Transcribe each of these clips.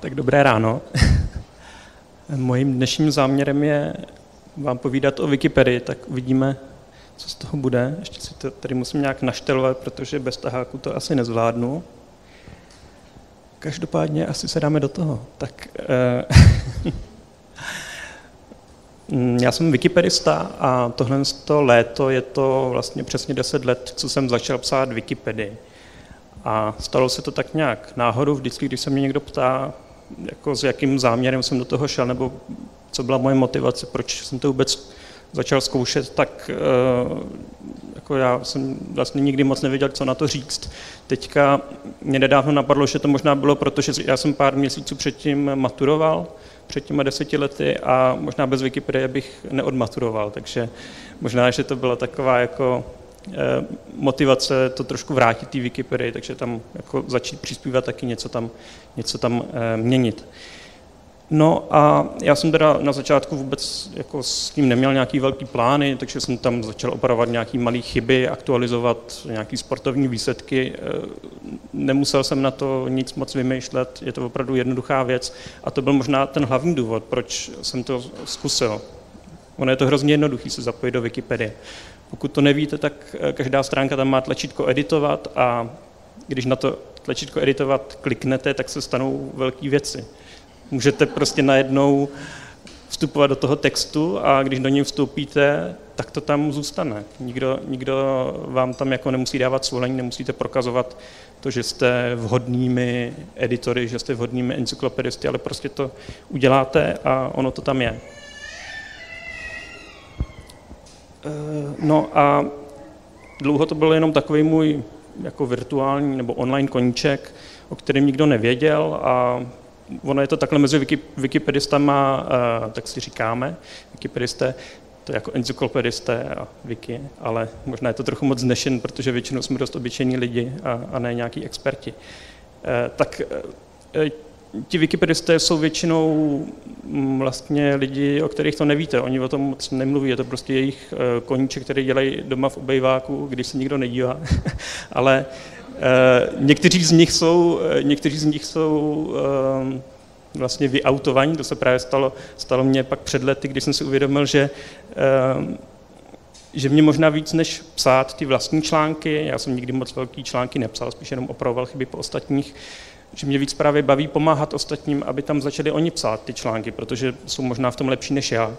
Tak dobré ráno. Mojím dnešním záměrem je vám povídat o Wikipedii, tak uvidíme, co z toho bude. Ještě si to tady musím nějak naštelovat, protože bez taháku to asi nezvládnu. Každopádně asi se dáme do toho. Tak eh, já jsem wikipedista a tohle to léto je to vlastně přesně 10 let, co jsem začal psát Wikipedii. A stalo se to tak nějak náhodou, vždycky, když se mě někdo ptá, jako s jakým záměrem jsem do toho šel, nebo co byla moje motivace, proč jsem to vůbec začal zkoušet, tak eh, jako já jsem vlastně nikdy moc nevěděl, co na to říct. Teďka mě nedávno napadlo, že to možná bylo proto, že já jsem pár měsíců předtím maturoval, před těma deseti lety a možná bez Wikipedie bych neodmaturoval, takže možná, že to byla taková jako motivace to trošku vrátit té Wikipedii, takže tam jako začít přispívat taky něco tam, něco tam eh, měnit. No a já jsem teda na začátku vůbec jako s tím neměl nějaký velký plány, takže jsem tam začal opravovat nějaké malé chyby, aktualizovat nějaké sportovní výsledky. Eh, nemusel jsem na to nic moc vymýšlet, je to opravdu jednoduchá věc a to byl možná ten hlavní důvod, proč jsem to zkusil. Ono je to hrozně jednoduché se zapojit do Wikipedie. Pokud to nevíte, tak eh, každá stránka tam má tlačítko editovat a když na to tlačítko editovat kliknete, tak se stanou velké věci. Můžete prostě najednou vstupovat do toho textu a když do něj vstoupíte, tak to tam zůstane. Nikdo, nikdo vám tam jako nemusí dávat svolení, nemusíte prokazovat to, že jste vhodnými editory, že jste vhodnými encyklopedisty, ale prostě to uděláte a ono to tam je. Eh, no a dlouho to byl jenom takový můj jako virtuální nebo online koníček, o kterém nikdo nevěděl a ono je to takhle mezi wikipedistama, uh, tak si říkáme, wikipedisté, to je jako encyklopedisté a wiki, ale možná je to trochu moc znešen, protože většinou jsme dost obyčejní lidi a, a ne nějaký experti. Uh, tak ti wikipedisté jsou většinou mm, vlastně lidi, o kterých to nevíte. Oni o tom moc nemluví, je to prostě jejich koníček, který dělají doma v obejváku, když se nikdo nedívá. Ale Eh, někteří z nich jsou, eh, někteří z nich jsou eh, vlastně vyautovaní, to se právě stalo, stalo mně pak před lety, když jsem si uvědomil, že, že mě možná víc než psát ty vlastní články, já jsem nikdy moc velký články nepsal, spíš jenom opravoval chyby po ostatních, že mě víc právě baví pomáhat ostatním, aby tam začali oni psát ty články, protože jsou možná v tom lepší než já.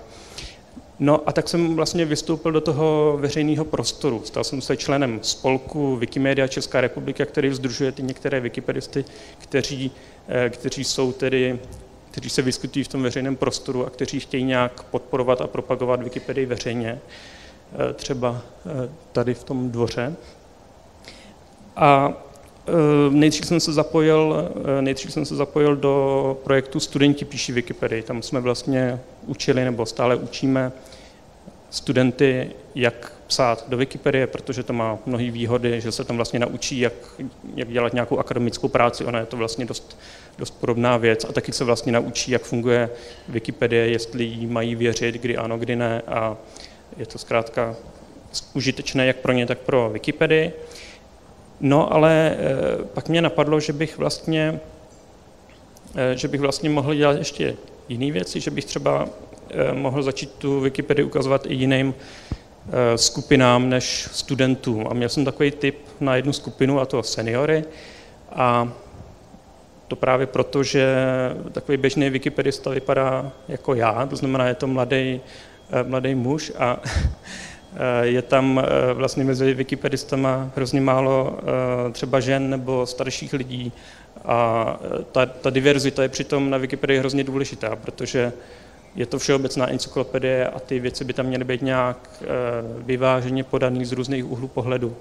No a tak jsem vlastně vystoupil do toho veřejného prostoru. Stal jsem se členem spolku Wikimedia Česká republika, který združuje ty některé wikipedisty, kteří, eh, kteří jsou tedy kteří se vyskytují v tom veřejném prostoru a kteří chtějí nějak podporovat a propagovat Wikipedii veřejně, eh, třeba eh, tady v tom dvoře. A nejdřív jsem se zapojil, nejdřív jsem se zapojil do projektu Studenti píší Wikipedii. Tam jsme vlastně učili nebo stále učíme studenty, jak psát do Wikipedie, protože to má mnohé výhody, že se tam vlastně naučí, jak, jak dělat nějakou akademickou práci. Ona je to vlastně dost, dost podobná věc a taky se vlastně naučí, jak funguje Wikipedie, jestli jí mají věřit, kdy ano, kdy ne a je to zkrátka užitečné jak pro ně, tak pro Wikipedii. No ale e, pak mě napadlo, že bych vlastně, e, že bych vlastně mohl dělat ještě jiné věci, že bych třeba Eh, mohl začít tu Wikipedii ukazovat i jiným eh, skupinám než studentům. A měl jsem takový tip na jednu skupinu, a to seniory. A to právě proto, že takový běžný wikipedista vypadá jako já, to znamená, je to mladý, eh, mladý muž a je tam vlastně mezi wikipedistama hrozně málo třeba žen nebo starších lidí a ta, ta diverzita je přitom na Wikipedii hrozně důležitá, protože je to všeobecná encyklopedie a ty věci by tam měly být nějak eh, vyváženě podaný z různých úhlů pohledu.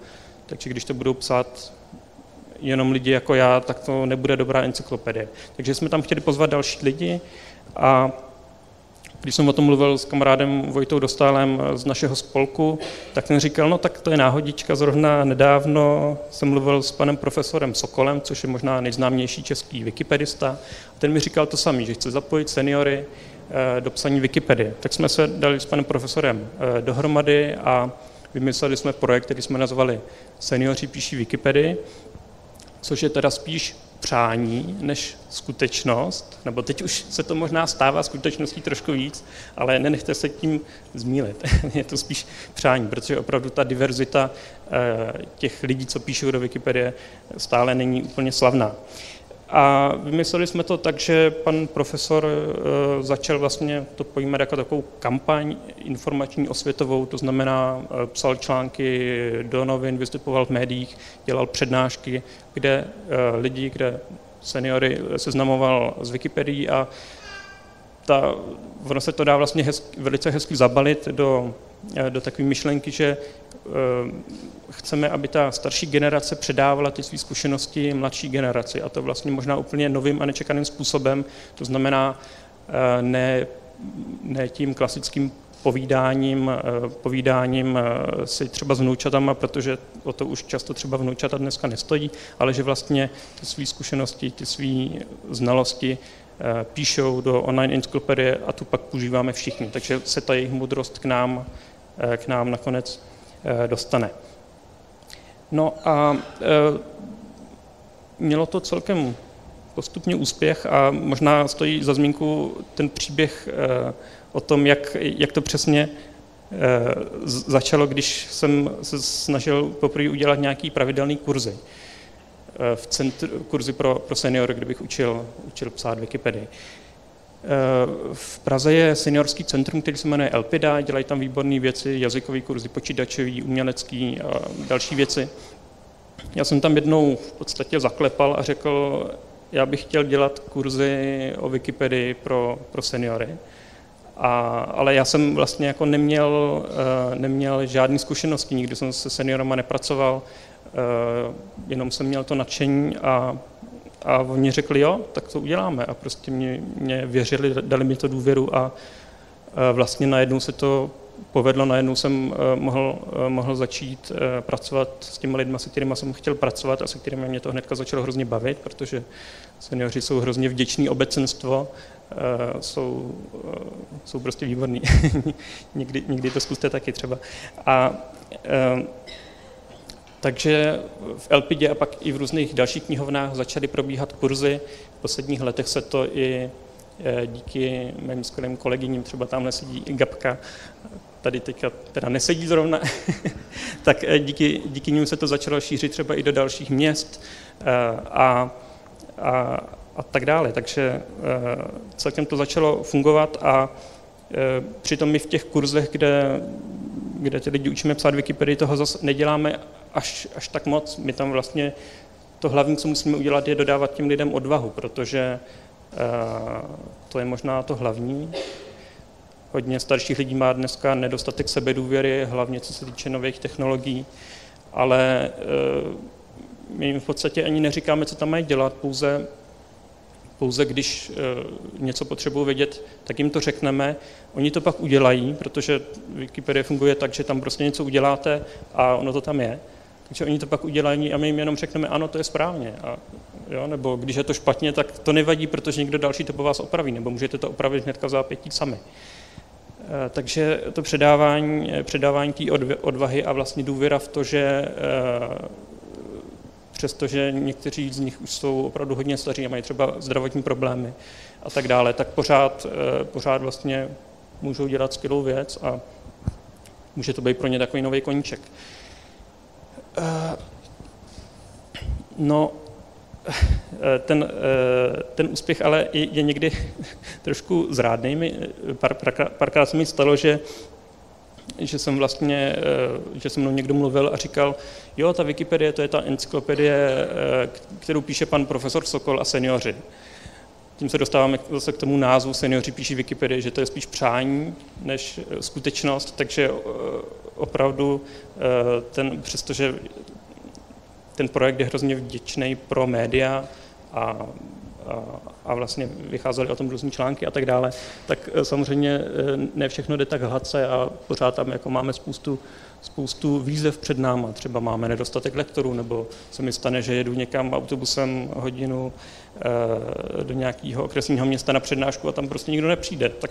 Takže když to budou psát jenom lidi jako já, tak to nebude dobrá encyklopedie. Takže jsme tam chtěli pozvat další lidi a když jsem o tom mluvil s kamarádem Vojtou Dostálem z našeho spolku, tak ten říkal, no tak to je náhodička, zrovna nedávno jsem mluvil s panem profesorem Sokolem, což je možná nejznámější český wikipedista. A ten mi říkal to samé, že chce zapojit seniory Eh, do psaní Wikipedie. Tak jsme se dali s panem profesorem eh, dohromady a vymysleli jsme projekt, který jsme nazvali Seniori píší Wikipedii, což je teda spíš přání než skutečnost, nebo teď už se to možná stává skutečností trošku víc, ale nenechte se tím zmílit. je to spíš přání, protože opravdu ta diverzita eh, těch lidí, co píšou do Wikipedie, stále není úplně slavná. A vymysleli jsme to tak, že pan profesor eh, začal vlastně to pojímat jako takovou kampaň informační osvětovou, to znamená eh, psal články do novin, vystupoval v médiích, dělal přednášky, kde eh, lidi, kde seniory seznamoval z Wikipedii a ta, ono se to dá vlastně hezky, velice hezky zabalit do, do takové myšlenky, že chceme, aby ta starší generace předávala ty své zkušenosti mladší generaci a to vlastně možná úplně novým a nečekaným způsobem. To znamená eh, ne, ne tím klasickým povídáním, eh, povídáním eh, si třeba s vnoučatama, protože o to už často třeba vnoučata dneska nestojí, ale že vlastně ty své zkušenosti, ty své znalosti píšou do online encyklopedie a tu pak používáme všichni. Takže se ta jejich moudrost k nám, k nám nakonec dostane. No a e, mělo to celkem postupně úspěch a možná stojí za zmínku ten příběh e, o tom, jak, jak to přesně začalo, když jsem se snažil poprvé udělat nějaký pravidelný kurzy. V centru, kurzy pro, pro seniory, kde bych učil, učil psát Wikipedii. V Praze je seniorský centrum, který se jmenuje Elpida, dělají tam výborné věci, jazykové kurzy, počítačový, umělecký a další věci. Já jsem tam jednou v podstatě zaklepal a řekl, já bych chtěl dělat kurzy o Wikipedii pro, pro seniory. A, ale já jsem vlastně jako neměl, uh, neměl žádné zkušenosti, nikdy jsem se seniorama nepracoval, uh, jenom jsem měl to nadšení a, a oni řekli, jo, tak to uděláme. A prostě mě, mě věřili, dali mi to důvěru a uh, vlastně najednou se to povedlo, najednou jsem eh, mohl, eh, mohl začít pracovat s těmi lidmi, se kterými jsem chtěl pracovat a se kterými mě to hnedka začalo hrozně bavit, protože seniori jsou hrozně vděční obecenstvo, jsou, jsou prostě výborní. někdy, někdy to zkuste taky třeba. A takže v Elpidě a pak i v různých dalších knihovnách začaly probíhat kurzy. V posledních letech se to i díky mým skvělým kolegyním, třeba tamhle sedí Gabka, tady teďka teda nesedí zrovna, tak eh, díky, díky ním se to začalo šířit třeba i do dalších měst eh, a, a, a tak dále. Takže eh, celkem to začalo fungovat a přitom my v těch kurzech, kde, kde ty lidi učíme psát Wikipedii, toho zase neděláme až, až tak moc. My tam vlastně to hlavní, co musíme udělat, je dodávat těm lidem odvahu, protože to je možná to hlavní, Hodně starších lidí má dneska nedostatek sebedůvěry, hlavně co se týče nových technologií, ale eh, my jim v podstatě ani neříkáme, co tam mají dělat, pouze, pouze když eh, něco potřebují vědět, tak jim to řekneme. Oni to pak udělají, protože Wikipedie funguje tak, že tam prostě něco uděláte a ono to tam je. Takže oni to pak udělají a my jim jenom řekneme, ano, to je správně. A, jo, nebo když je to špatně, tak to nevadí, protože někdo další to po vás opraví, nebo můžete to opravit hnedka v zápětí sami. Eh, takže to předávání, eh, předávání té odvahy a vlastně důvěra v to, že eh, přestože někteří z nich už jsou opravdu hodně staří a mají třeba zdravotní problémy a tak dále, tak pořád, pořád vlastně můžou dělat skvělou věc a může to být pro ně takový nový koníček. No, Eh, ten, eh, ten úspěch ale je někdy trošku zrádný. Pár, párkrát se mi stalo, že že jsem vlastně, eh, že se mnou někdo mluvil a říkal, jo, ta Wikipedie, to je ta encyklopedie, kterou píše pan profesor Sokol a seniori. Tím se dostáváme zase k tomu názvu, seniori píší Wikipedii, že to je spíš přání než skutečnost, takže opravdu ten, přestože ten projekt je hrozně vděčný pro média a, a, a vlastně vycházely o tom různé články a tak dále, tak eh, samozřejmě eh, ne všechno jde tak hladce a pořád tam jako máme spoustu, spoustu výzev před náma. Třeba máme nedostatek lektorů, nebo se mi stane, že jedu někam autobusem hodinu do nějakého okresního města na přednášku a tam prostě nikdo nepřijde. Tak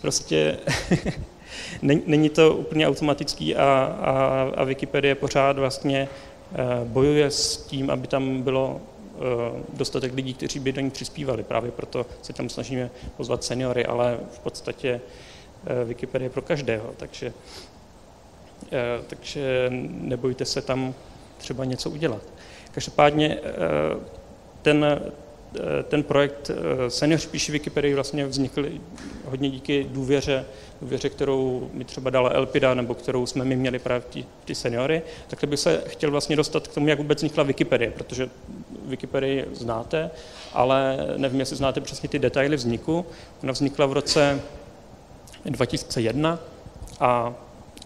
prostě není to úplně automatický a, a, a Wikipedie pořád vlastně Eh, bojuje s tím, aby tam bylo dostatek lidí, kteří by do ní přispívali. Právě proto se tam snažíme pozvat seniory, ale v podstatě Wikipedie pro každého, takže, takže nebojte se tam třeba něco udělat. Každopádně ten, ten projekt Senior píší Wikipedii vlastně vznikl hodně díky důvěře, důvěře, kterou mi třeba dala Elpida, nebo kterou jsme my měli právě ty, ty seniory, takhle bych se chtěl vlastně dostat k tomu, jak vůbec vznikla Wikipedie, protože Wikipedii znáte, ale nevím, jestli znáte přesně ty detaily vzniku. Ona vznikla v roce 2001 a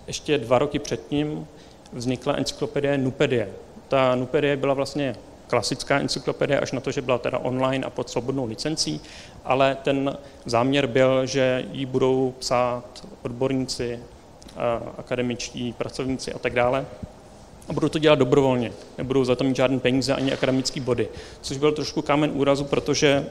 ještě dva roky předtím vznikla encyklopedie Nupedie. Ta Nupedie byla vlastně klasická encyklopedie, až na to, že byla teda online a pod svobodnou licencí, ale ten záměr byl, že ji budou psát odborníci, akademičtí pracovníci a tak dále. A budou to dělat dobrovolně, nebudou za to mít žádné peníze ani akademické body, což byl trošku kámen úrazu, protože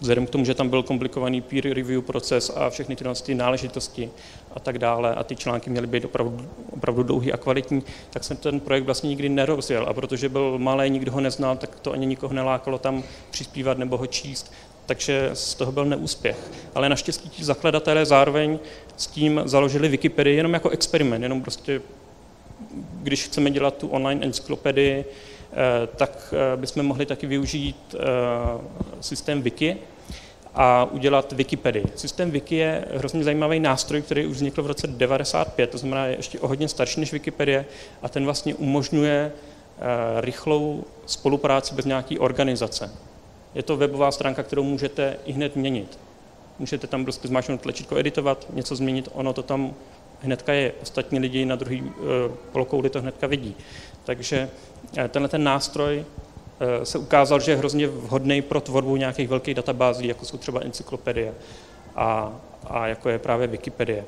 vzhledem k tomu, že tam byl komplikovaný peer review proces a všechny tyhle ty náležitosti a tak dále a ty články měly být opravdu, opravdu dlouhý a kvalitní, tak jsem ten projekt vlastně nikdy nerozjel. A protože byl malý, nikdo ho neznal, tak to ani nikoho nelákalo tam přispívat nebo ho číst, takže z toho byl neúspěch. Ale naštěstí ti zakladatelé zároveň s tím založili Wikipedii jenom jako experiment, jenom prostě, když chceme dělat tu online encyklopedii, tak eh, bychom mohli taky využít eh, systém Wiki a udělat Wikipedii. Systém Wiki je hrozně zajímavý nástroj, který už vznikl v roce 95, to znamená je ještě o hodně starší než Wikipedie a ten vlastně umožňuje rychlou spolupráci bez nějaké organizace. Je to webová stránka, kterou můžete i hned měnit. Můžete tam prostě zmáčknout tlačítko editovat, něco změnit, ono to tam hnedka je. Ostatní lidi na druhý polokouli to hnedka vidí. Takže Eh, tenhle ten nástroj eh, se ukázal, že je hrozně vhodný pro tvorbu nějakých velkých databází, jako jsou třeba encyklopedie a, a jako je právě Wikipedie.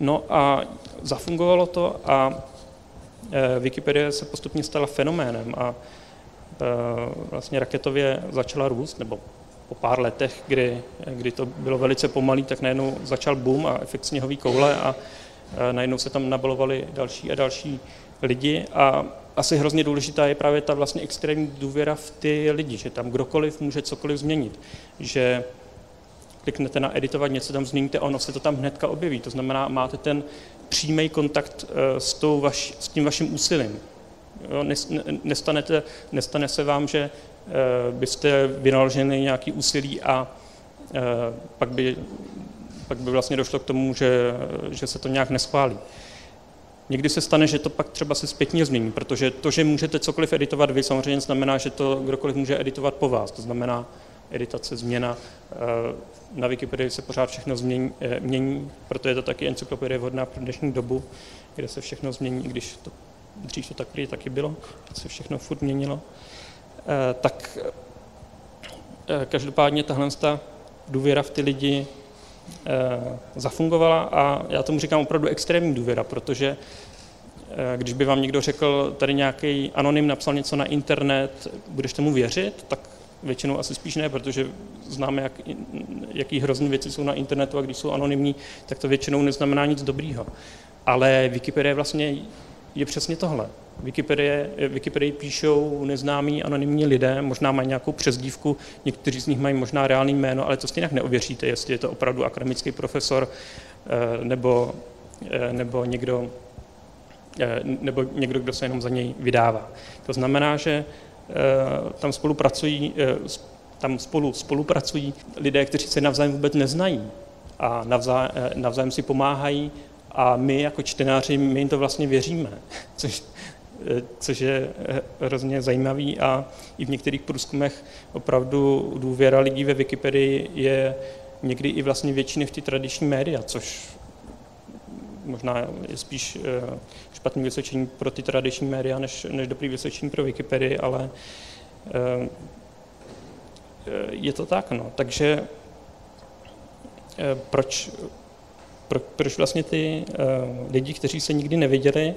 No a zafungovalo to a eh, Wikipedie se postupně stala fenoménem a vlastně raketově začala růst, nebo po pár letech, kdy, kdy to bylo velice pomalý, tak najednou začal boom a efekt sněhový koule a najednou se tam nabalovali další a další lidi a asi hrozně důležitá je právě ta vlastně extrémní důvěra v ty lidi, že tam kdokoliv může cokoliv změnit, že kliknete na editovat něco, tam změníte, ono se to tam hnedka objeví. To znamená, máte ten přímý kontakt eh, s, tou vaš, s tím vaším úsilím. Jo, nestanete, nestane se vám, že byste vynaložili nějaký úsilí a eh, pak by, pak by vlastně došlo k tomu, že, že se to nějak neschválí. Někdy se stane, že to pak třeba se zpětně změní, protože to, že můžete cokoliv editovat vy, samozřejmě znamená, že to kdokoliv může editovat po vás. To znamená editace, změna. Eh, na Wikipedii se pořád všechno změní, eh, mění, proto je to taky encyklopedie vhodná pro dnešní dobu, kde se všechno změní, když to dřív to tak taky bylo, se všechno furt měnilo. Eh, tak každopádně tahle důvěra v ty lidi Eh, zafungovala a já tomu říkám opravdu extrémní důvěra, protože eh, když by vám někdo řekl, tady nějaký anonym napsal něco na internet, budeš tomu věřit, tak většinou asi spíš ne, protože známe, jak, jaký hrozný věci jsou na internetu a když jsou anonymní, tak to většinou neznamená nic dobrýho. Ale Wikipedia vlastně je přesně tohle. Wikipedii píšou neznámí anonymní lidé, možná mají nějakou přezdívku, někteří z nich mají možná reálný jméno, ale to stejně neověříte, jestli je to opravdu akademický profesor eh, nebo, eh, nebo, někdo, eh, nebo někdo, kdo se jenom za něj vydává. To znamená, že tam spolupracují, tam spolu spolupracují lidé, kteří se navzájem vůbec neznají a navzájem, navzájem si pomáhají a my jako čtenáři, my jim to vlastně věříme, což, což je hrozně zajímavý a i v některých průzkumech opravdu důvěra lidí ve Wikipedii je někdy i vlastně větší než ty tradiční média, což možná je spíš eh, špatný vysvědčení pro ty tradiční média, než, než dobrý vysvědčení pro Wikipedii, ale eh, je to tak, no. Takže eh, proč pro, proč vlastně ty lidi, kteří se nikdy neviděli,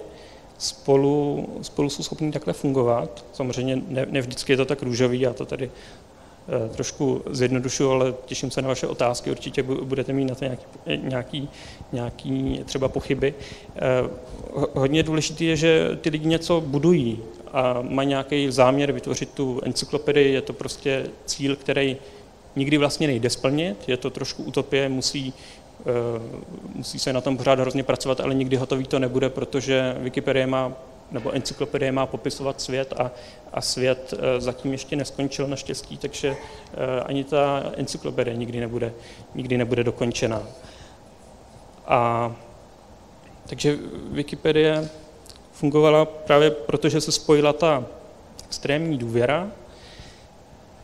spolu, spolu jsou schopni takhle fungovat. Samozřejmě ne, ne vždycky je to tak růžový, já to tady trošku zjednodušuju, ale těším se na vaše otázky, určitě budete mít na to nějaký, nějaký, nějaký třeba pochyby. Hodně důležité je, že ty lidi něco budují a mají nějaký záměr vytvořit tu encyklopedii, je to prostě cíl, který nikdy vlastně nejde splnit, je to trošku utopie, musí, musí se na tom pořád hrozně pracovat, ale nikdy hotový to nebude, protože Wikipedie má nebo encyklopedie má popisovat svět a, a svět e, zatím ještě neskončil naštěstí, takže e, ani ta encyklopedie nikdy nebude, nikdy nebude dokončená. A takže Wikipedie fungovala právě proto, že se spojila ta extrémní důvěra,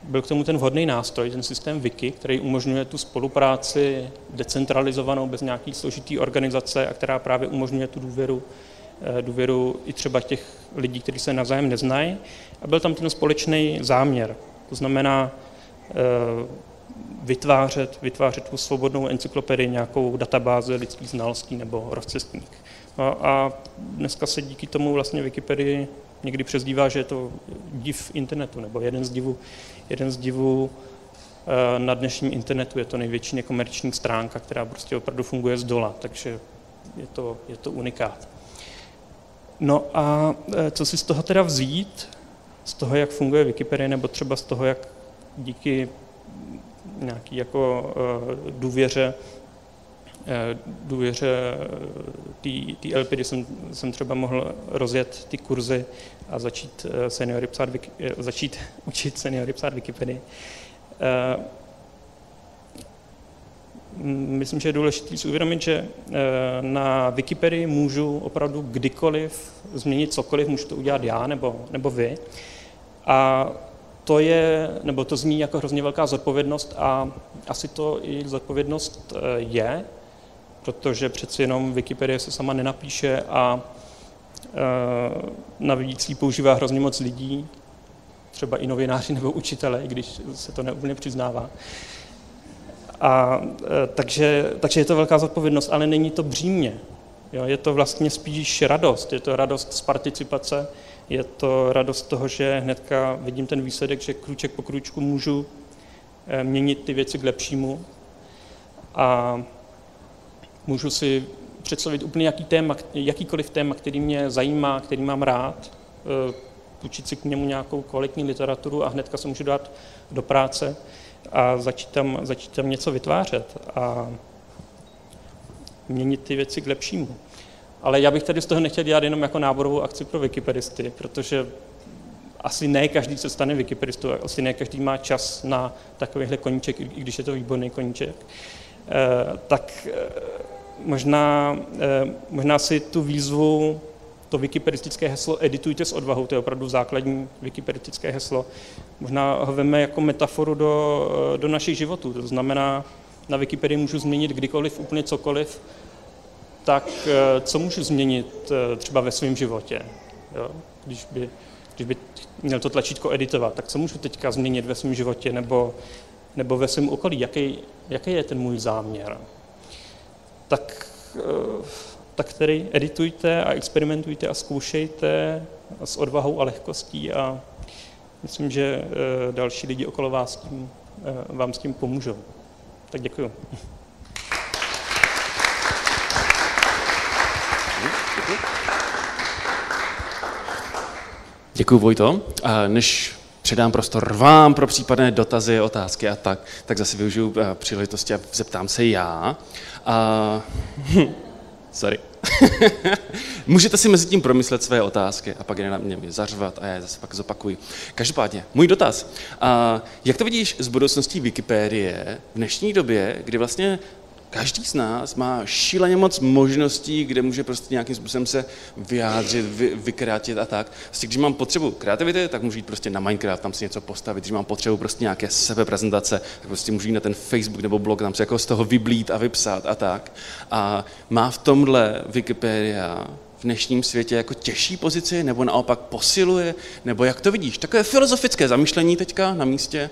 byl k tomu ten vhodný nástroj, ten systém Wiki, který umožňuje tu spolupráci decentralizovanou bez nějaký složitý organizace a která právě umožňuje tu důvěru Eh, důvěru i třeba těch lidí, kteří se navzájem neznají. A byl tam ten společný záměr. To znamená eh, vytvářet, vytvářet tu svobodnou encyklopedii, nějakou databázi lidských znalostí nebo rozcestník. No a dneska se díky tomu vlastně Wikipedii někdy přezdívá, že je to div internetu, nebo jeden z divů, jeden z divů eh, na dnešním internetu je to největší nekomerční stránka, která prostě opravdu funguje z dola, takže je to, je to unikát. No a e, co si z toho teda vzít, z toho, jak funguje Wikipedia, nebo třeba z toho, jak díky nějaký jako e, důvěře důvěře té LP, kdy jsem, jsem třeba mohl rozjet ty kurzy a začít seniory psát, začít učit seniory psát Wikipedii. Myslím, že je důležité si uvědomit, že eh, na Wikipedii můžu opravdu kdykoliv změnit cokoliv, můžu to udělat já nebo, nebo vy. A to je, nebo to zní jako hrozně velká zodpovědnost a asi to i zodpovědnost eh, je, protože přeci jenom Wikipedie se sama nenapíše a eh, navíc ji používá hrozně moc lidí, třeba i novináři nebo učitele, i když se to neúplně přiznává. A, e, takže, takže je to velká zodpovědnost, ale není to břímě. Jo, je to vlastně spíš radost. Je to radost z participace, je to radost toho, že hnedka vidím ten výsledek, že krůček po krůčku můžu e, měnit ty věci k lepšímu a můžu si představit úplně jaký téma, jakýkoliv téma, který mě zajímá, který mám rád, e, učit si k němu nějakou kvalitní literaturu a hnedka se můžu dát do práce a začít tam, začít tam něco vytvářet a měnit ty věci k lepšímu. Ale já bych tady z toho nechtěl dělat jenom jako náborovou akci pro wikipedisty, protože asi ne každý se stane wikipedistou, asi ne každý má čas na takovýhle koníček, i když je to výborný koníček. E, tak e, možná, e, možná si tu výzvu to wikipedistické heslo editujte s odvahou, to je opravdu základní wikipedistické heslo. Možná ho veme jako metaforu do, do našich životů. To znamená, na Wikipedii můžu změnit kdykoliv, úplně cokoliv, tak eh, co můžu změnit eh, třeba ve svém životě? Jo? Když, by, když by měl to tlačítko editovat, tak co můžu teďka změnit ve svém životě nebo, nebo ve svém okolí? Jaký, jaký je ten můj záměr? Tak eh, tak tedy editujte a experimentujte a zkoušejte s odvahou a lehkostí a myslím, že eh, další lidi okolo vás tím, eh, vám s tím pomůžou. Tak děkuji. Děkuji, Vojto. Než předám prostor vám pro případné dotazy, otázky a tak, tak zase využiju eh, příležitosti a zeptám se já. A... Sorry. Můžete si mezi tím promyslet své otázky a pak je na mě zařvat a já je zase pak zopakuji. Každopádně, můj dotaz. A jak to vidíš z budoucností Wikipédie v dnešní době, kdy vlastně každý z nás má šíleně moc možností, kde může prostě nějakým způsobem se vyjádřit, vy, vykrátit a tak. Vlastně, když mám potřebu kreativity, tak můžu jít prostě na Minecraft, tam si něco postavit. Když mám potřebu prostě nějaké sebeprezentace, tak prostě můžu jít na ten Facebook nebo blog, tam se jako z toho vyblít a vypsat a tak. A má v tomhle Wikipedia v dnešním světě jako těžší pozici, nebo naopak posiluje, nebo jak to vidíš? Takové filozofické zamýšlení teďka na místě.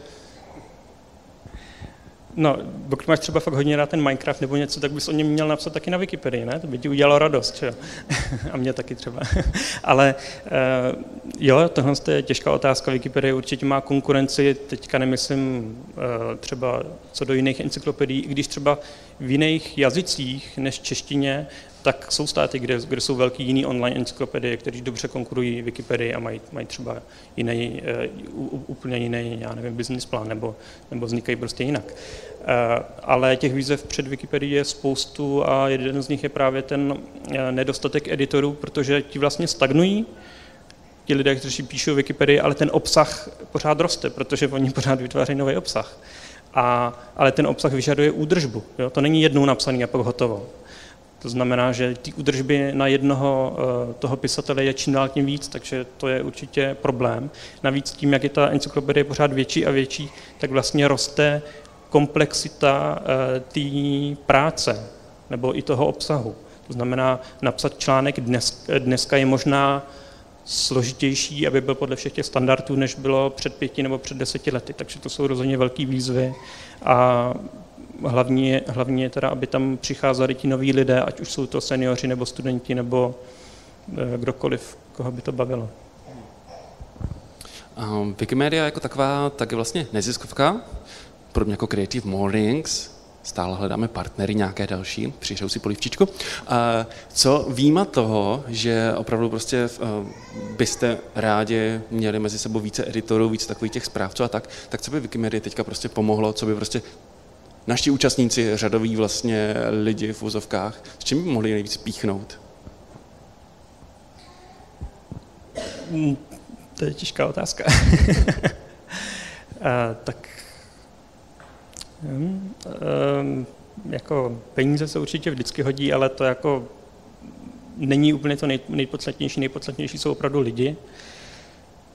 No, pokud máš třeba fakt hodně rád ten Minecraft nebo něco, tak bys o něm měl napsat taky na Wikipedii, ne? To by ti udělalo radost, čo? A mě taky třeba. Ale uh, jo, tohle je těžká otázka. Wikipedie určitě má konkurenci, teďka nemyslím uh, třeba co do jiných encyklopedií, i když třeba v jiných jazycích než češtině tak jsou státy, kde, kde jsou velký jiný online encyklopedie, které dobře konkurují Wikipedii a mají, mají třeba jiný, uh, úplně jiný, já nevím, business plán, nebo, nebo vznikají prostě jinak. Uh, ale těch výzev před Wikipedii je spoustu a jeden z nich je právě ten uh, nedostatek editorů, protože ti vlastně stagnují, ti lidé, kteří píšou Wikipedii, ale ten obsah pořád roste, protože oni pořád vytvářejí nový obsah. A, ale ten obsah vyžaduje údržbu. Jo? To není jednou napsaný a pak hotovo. To znamená, že ty údržby na jednoho eh, toho pisatele je čím dál tím víc, takže to je určitě problém. Navíc tím, jak je ta encyklopedie pořád větší a větší, tak vlastně roste komplexita eh, té práce nebo i toho obsahu. To znamená, napsat článek dnes, dneska je možná složitější, aby byl podle všech těch standardů, než bylo před pěti nebo před deseti lety. Takže to jsou rozhodně velké výzvy a hlavní je teda, aby tam přicházeli ti noví lidé, ať už jsou to seniori nebo studenti nebo eh, kdokoliv, koho by to bavilo. Wikimedia jako taková tak je vlastně neziskovka, podobně jako Creative Mornings, stále hledáme partnery nějaké další, přišel si polivčičku. Co výjima toho, že opravdu prostě uh, byste rádi měli mezi sebou více editorů, více takových těch správců a tak, tak co by Wikimedia teďka prostě pomohlo, co by prostě naši účastníci, řadoví vlastně lidi v vozovkách, s čím by mohli nejvíc píchnout? Hmm, to je těžká otázka. A, tak um, um, jako peníze se určitě vždycky hodí, ale to jako není úplně to nej, nejpodstatnější. Nejpodstatnější jsou opravdu lidi.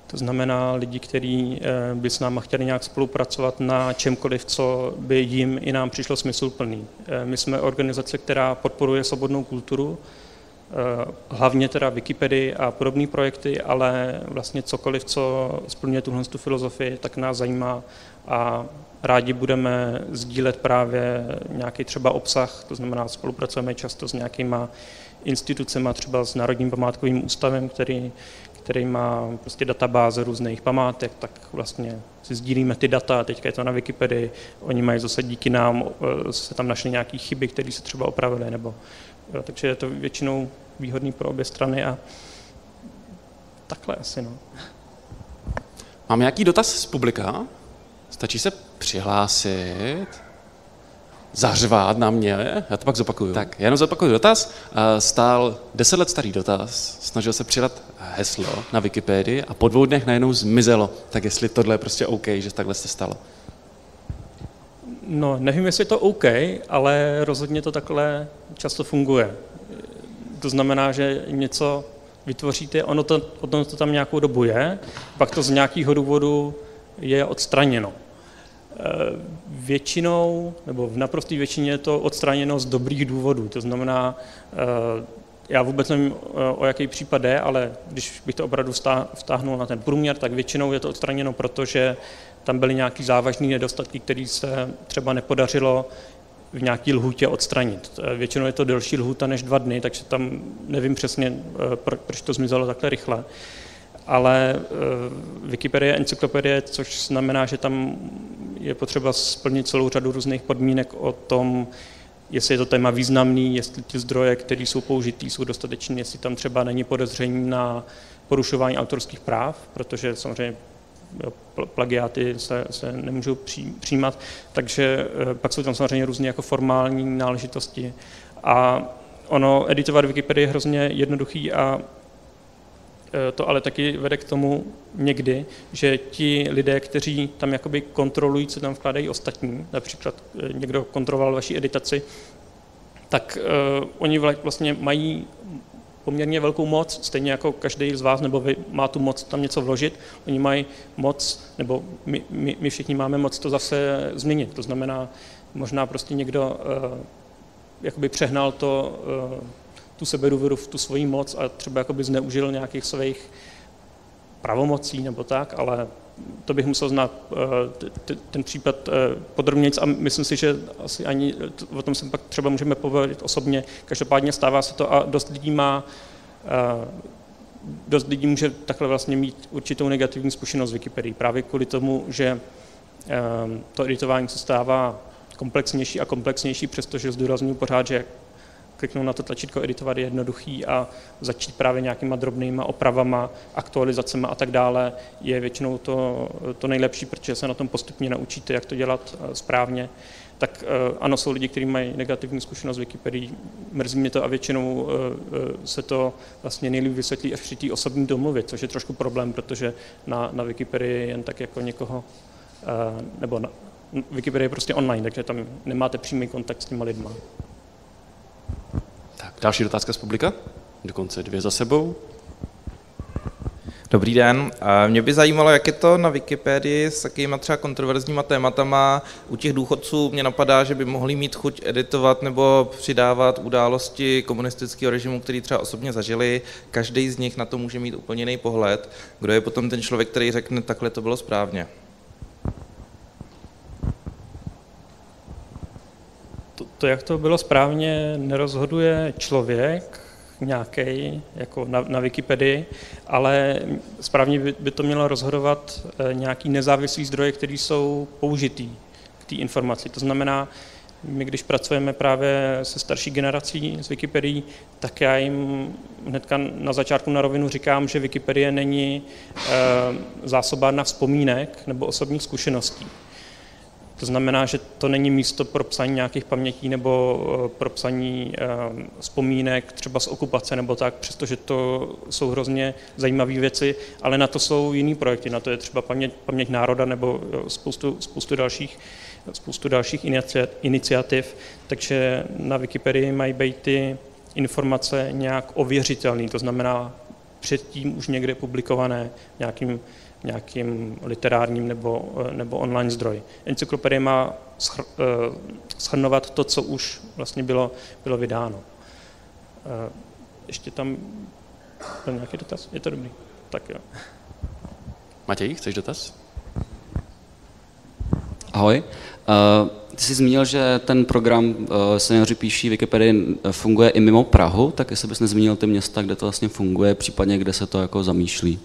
To znamená lidi, kteří eh, by s náma chtěli nějak spolupracovat na čemkoliv, co by jim i nám přišlo smysluplný. Eh, my jsme organizace, která podporuje svobodnou kulturu, eh, hlavně teda Wikipedii a podobné projekty, ale vlastně cokoliv, co splňuje tuhle tu filozofii, tak nás zajímá a rádi budeme sdílet právě nějaký třeba obsah, to znamená spolupracujeme často s nějakýma institucemi, třeba s Národním památkovým ústavem, který který má prostě databáze různých památek, tak vlastně si sdílíme ty data, teďka je to na Wikipedii, oni mají zase díky nám, se tam našli nějaké chyby, které se třeba opravily, nebo, takže je to většinou výhodný pro obě strany a takhle asi, no. Mám nějaký dotaz z publika? Stačí se přihlásit zařvát na mě, já to pak zopakuju. Tak, já jenom zopakuju dotaz. Stál deset let starý dotaz, snažil se přidat heslo na Wikipedii a po dvou dnech najednou zmizelo. Tak jestli tohle je prostě OK, že takhle se stalo. No, nevím, jestli je to OK, ale rozhodně to takhle často funguje. To znamená, že něco vytvoříte, ono to, ono to tam nějakou dobu je, pak to z nějakého důvodu je odstraněno. Eh, většinou, nebo v naprosté většině je to odstraněno z dobrých důvodů. To znamená, eh, já vůbec nevím, eh, o jaký případ jde, ale když bych to opravdu vtáhnul na ten průměr, tak většinou je to odstraněno, protože tam byly nějaké závažné nedostatky, které se třeba nepodařilo v nějaké lhůtě odstranit. Většinou je to delší lhůta než dva dny, takže tam nevím přesně, proč to zmizelo takhle rychle ale uh, Wikipedie je encyklopedie, což znamená, že tam je potřeba splnit celou řadu různých podmínek o tom, jestli je to téma významný, jestli ty zdroje, které jsou použitý, jsou dostatečné, jestli tam třeba není podezření na porušování autorských práv, protože samozřejmě plagiáty se, se nemůžou přijímat, takže uh, pak jsou tam samozřejmě různé jako formální náležitosti. A ono editovat Wikipedii je hrozně jednoduchý a Eh, to ale taky vede k tomu někdy, že ti lidé, kteří tam jakoby kontrolují, co tam vkládají ostatní, například eh, někdo kontroloval vaši editaci, tak uh, oni vlastně mají poměrně velkou moc, stejně jako každý z vás, nebo vy má tu moc tam něco vložit, oni mají moc, nebo my, my, my všichni máme moc to zase změnit. To znamená, možná prostě někdo uh, jakoby přehnal to uh, tu sebedůvěru v tu svoji moc a třeba jakoby zneužil nějakých svých pravomocí nebo tak, ale to bych musel znát ten případ podrobněji a myslím si, že asi ani o tom se pak třeba můžeme povědět osobně. Každopádně stává se to a dost lidí má dost lidí může takhle vlastně mít určitou negativní zkušenost s Wikipedii právě kvůli tomu, že to editování se stává komplexnější a komplexnější, přestože zdůraznuju pořád, že kliknout na to tlačítko editovat je jednoduchý a začít právě nějakýma drobnýma opravama, aktualizacemi a tak dále je většinou to, to nejlepší, protože se na tom postupně naučíte, jak to dělat eh, správně. Tak eh, ano, jsou lidi, kteří mají negativní zkušenost s Wikipedii, mrzí mě to a většinou eh, se to vlastně nejlíp vysvětlí až při té osobní domluvě, což je trošku problém, protože na, na Wikipedii jen tak jako někoho, nebo na, Wikipedia je prostě online, takže tam nemáte přímý kontakt s těma lidma. Další dotázka z publika? Dokonce dvě za sebou. Dobrý den. Mě by zajímalo, jak je to na Wikipedii s takovými třeba kontroverzníma tématama. U těch důchodců mě napadá, že by mohli mít chuť editovat nebo přidávat události komunistického režimu, který třeba osobně zažili. Každý z nich na to může mít úplně jiný pohled. Kdo je potom ten člověk, který řekne, takhle to bylo správně? To, jak to bylo správně, nerozhoduje člověk nějaký, jako na, na Wikipedii, ale správně by, by to mělo rozhodovat eh, nějaký nezávislý zdroje, které jsou použitý k té informaci. To znamená, my když pracujeme právě se starší generací z Wikipedii, tak já jim hnedka na začátku na rovinu říkám, že Wikipedie není e, zásobárna vzpomínek nebo osobních zkušeností. To znamená, že to není místo pro psaní nějakých pamětí nebo eh, pro psaní eh, vzpomínek třeba z okupace nebo tak, přestože to jsou hrozně zajímavé věci, ale na to jsou jiný projekty, na to je třeba paměť, paměť národa nebo eh, spoustu, spoustu dalších spoustu dalších iniciativ, takže na Wikipedii mají být ty informace nějak ověřitelné, to znamená předtím už někde publikované nějakým nějakým literárním nebo, nebo online zdroj. Encyklopedie má eh, schrnovat to, co už vlastně bylo, bylo vydáno. Eh, ještě tam byl nějaký dotaz? Je to dobrý. Tak jo. Matěj, chceš dotaz? Ahoj. Uh, ty jsi zmínil, že ten program uh, Seniori píší Wikipedii funguje i mimo Prahu, tak jestli bys nezmínil ty města, kde to vlastně funguje, případně kde se to jako zamýšlí.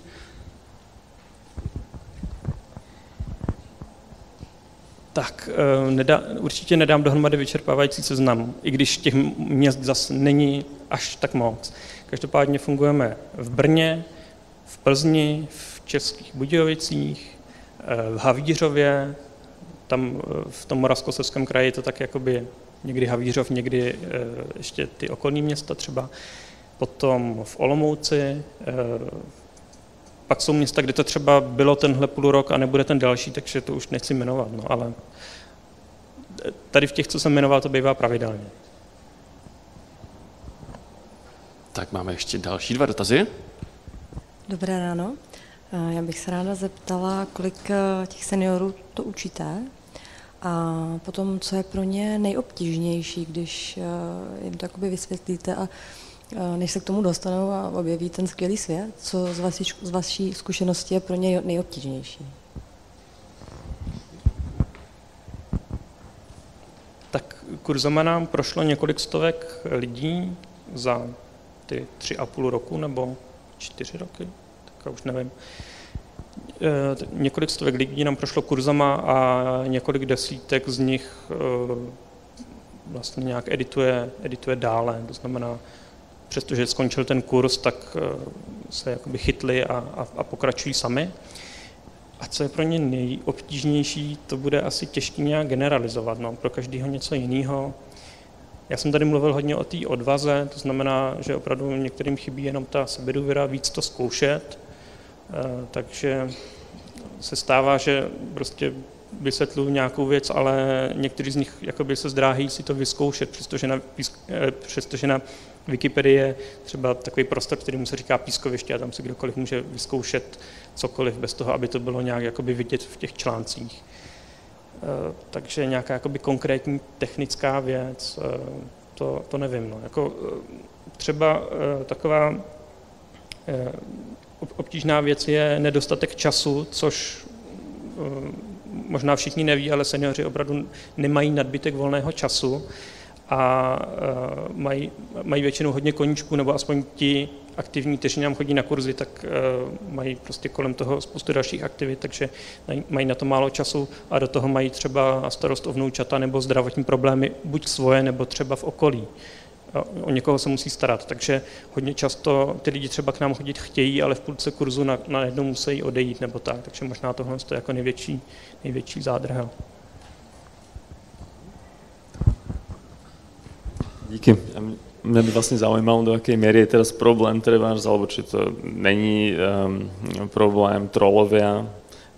Tak eh, nedá, určitě nedám dohromady vyčerpávající seznam, i když těch měst zase není až tak moc. Každopádně fungujeme v Brně, v Plzni, v Českých Budějovicích, eh, v Havířově, tam eh, v tom Moravskoslezském kraji je to tak jakoby někdy Havířov, někdy ještě ty okolní města třeba, potom v Olomouci, pak jsou města, kde to třeba bylo tenhle půl rok a nebude ten další, takže to už nechci jmenovat, no, ale tady v těch, co jsem jmenoval, to bývá pravidelně. Tak máme ještě další dva dotazy. Dobré ráno. Eh, já bych se ráda zeptala, kolik eh, těch seniorů to učíte a potom, co je pro ně nejobtížnější, když eh, jim to jakoby vysvětlíte a než se k tomu dostanou a objeví ten skvělý svět, co z vaší, z vaší zkušenosti je pro ně nejobtížnější? Tak kurzama nám prošlo několik stovek lidí za ty tři a půl roku nebo čtyři roky, tak já už nevím. E, několik stovek lidí nám prošlo kurzama a několik desítek z nich e, vlastně nějak edituje, edituje dále. To znamená, přestože skončil ten kurz, tak eh, se jakoby chytli a, a, a pokračují sami. A co je pro ně nejobtížnější, to bude asi těžké nějak generalizovat. No. Pro každého něco jiného. Já jsem tady mluvil hodně o té odvaze, to znamená, že opravdu některým chybí jenom ta sebedůvěra víc to zkoušet, eh, takže se stává, že prostě vysvětluji nějakou věc, ale někteří z nich jakoby se zdráhají si to vyzkoušet, přestože na, eh, přestože na Wikipedie je třeba takový prostor, který se říká pískoviště a tam si kdokoliv může vyzkoušet cokoliv bez toho, aby to bylo nějak jakoby vidět v těch článcích. Eh, takže nějaká jakoby konkrétní technická věc, eh, to, to nevím. No. Jako, třeba taková obtížná věc je nedostatek času, což možná všichni neví, ale seniori opravdu nemají nadbytek volného času a mají, mají většinou hodně koníčků, nebo aspoň ti aktivní, kteří nám chodí na kurzy, tak mají prostě kolem toho spoustu dalších aktivit, takže mají na to málo času a do toho mají třeba starost o vnoučata nebo zdravotní problémy, buď svoje, nebo třeba v okolí o někoho se musí starat. Takže hodně často ty lidi třeba k nám chodit chtějí, ale v půlce kurzu na, na jednou musí odejít nebo tak. Takže možná tohle je jako největší, největší zádrhel. Díky. Mňa by vlastne zaujímalo, do akej miery je teraz problém trebárs, alebo či to není um, problém trolovia,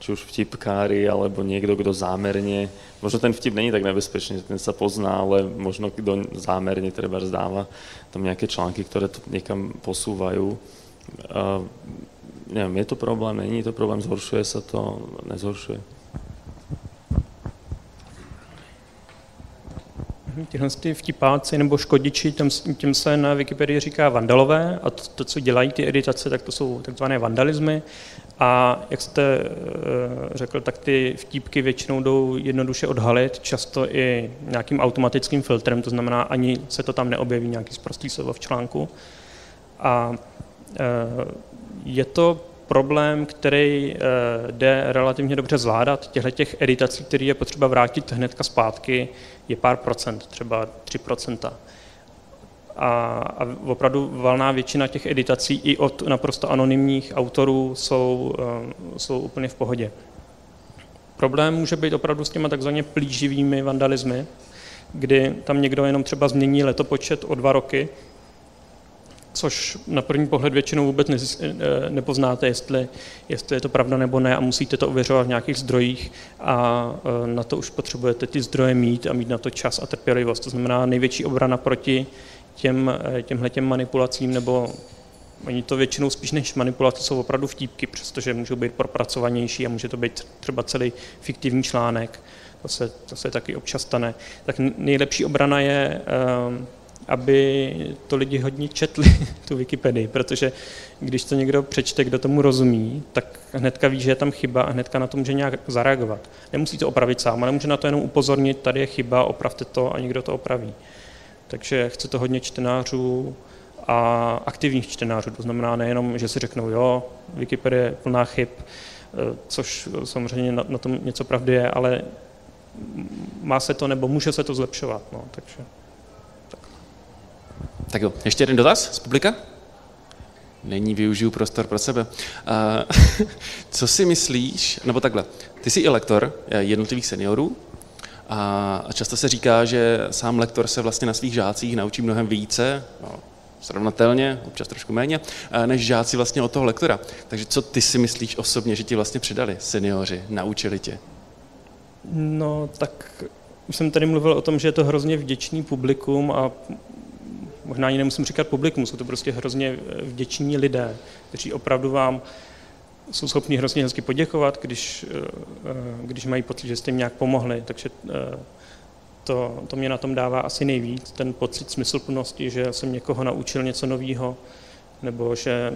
či už vtipkári, alebo niekto, kto zámerne, možno ten vtip není tak nebezpečný, ten sa pozná, ale možno kto zámerne treba zdáva tam nejaké články, ktoré to niekam posúvajú. Uh, neviem, je to problém, není to problém, zhoršuje sa to, nezhoršuje? Tyhle ty vtipáci nebo škodiči, tím, tím se na Wikipedii říká vandalové a to, to, co dělají ty editace, tak to jsou takzvané vandalismy. A jak jste eh, řekl, tak ty vtípky většinou jdou jednoduše odhalit, často i nějakým automatickým filtrem, to znamená, ani se to tam neobjeví nějaký zprostý slovo v článku. A eh, je to problém, který eh, jde relativně dobře zvládat. Těchto těch editací, které je potřeba vrátit hnedka zpátky, je pár procent, třeba 3 procenta. A, a opravdu valná většina těch editací i od naprosto anonymních autorů jsou, eh, jsou úplně v pohodě. Problém může být opravdu s těma takzvaně plíživými vandalismy, kdy tam někdo jenom třeba změní letopočet o dva roky, což na první pohled většinou vůbec eh, nepoznáte, jestli, jestli je to pravda nebo ne a musíte to ověřovat v nějakých zdrojích a eh, na to už potřebujete ty zdroje mít a mít na to čas a trpělivost. To znamená největší obrana proti těm, eh, těmhle manipulacím nebo Oni to většinou spíš než manipulace jsou opravdu vtípky, přestože můžou být propracovanější a může to být třeba celý fiktivní článek, to se, to se taky občas stane. Tak nejlepší obrana je aby to lidi hodně četli, tu Wikipedii, protože když to někdo přečte, kdo tomu rozumí, tak hnedka ví, že je tam chyba a hnedka na to může nějak zareagovat. Nemusí to opravit sám, ale může na to jenom upozornit, tady je chyba, opravte to a někdo to opraví. Takže chce to hodně čtenářů a aktivních čtenářů, to znamená nejenom, že si řeknou, jo, Wikipedie je plná chyb, eh, což samozřejmě na, na tom něco pravdy je, ale má se to nebo může se to zlepšovat. No, takže. Tak jo, ještě jeden dotaz z publika? Není, využiju prostor pro sebe. Uh, co si myslíš, nebo takhle, ty jsi i lektor eh, jednotlivých seniorů a často se říká, že sám lektor se vlastně na svých žácích naučí mnohem více, no, srovnatelně, občas trošku méně, eh, než žáci vlastně od toho lektora. Takže co ty si myslíš osobně, že ti vlastně přidali seniori, naučili tě? No, tak už jsem tady mluvil o tom, že je to hrozně vděčný publikum a možná ani nemusím říkat publikum, jsou to prostě hrozně eh, vděční lidé, kteří opravdu vám jsou schopni hrozně hezky poděkovat, když, eh, eh, když mají pocit, že jste jim nějak pomohli. Takže to, to mě na tom dává asi nejvíc, ten pocit smysluplnosti, že jsem někoho naučil něco nového, nebo že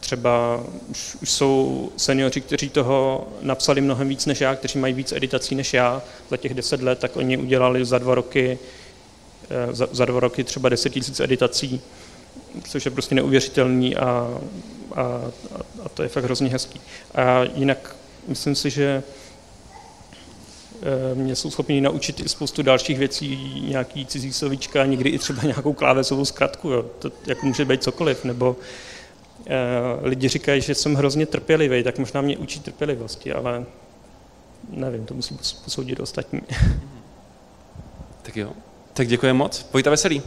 třeba už, už jsou seniori, kteří toho napsali mnohem víc než já, kteří mají víc editací než já za těch deset let, tak oni udělali za dva roky za, za dva roky třeba 10 000 editací, což je prostě neuvěřitelný a, a, a to je fakt hrozně hezký. A jinak myslím si, že eh, mě jsou schopni naučit i spoustu dalších věcí, nějaký cizí slovíčka, někdy i třeba nějakou klávesovou zkratku, jo. to jako může být cokoliv, nebo eh, lidi říkají, že jsem hrozně trpělivý, tak možná mě učí trpělivosti, ale nevím, to musí posoudit ostatní. Tak jo. Tak děkuji moc. Vojta Veselý.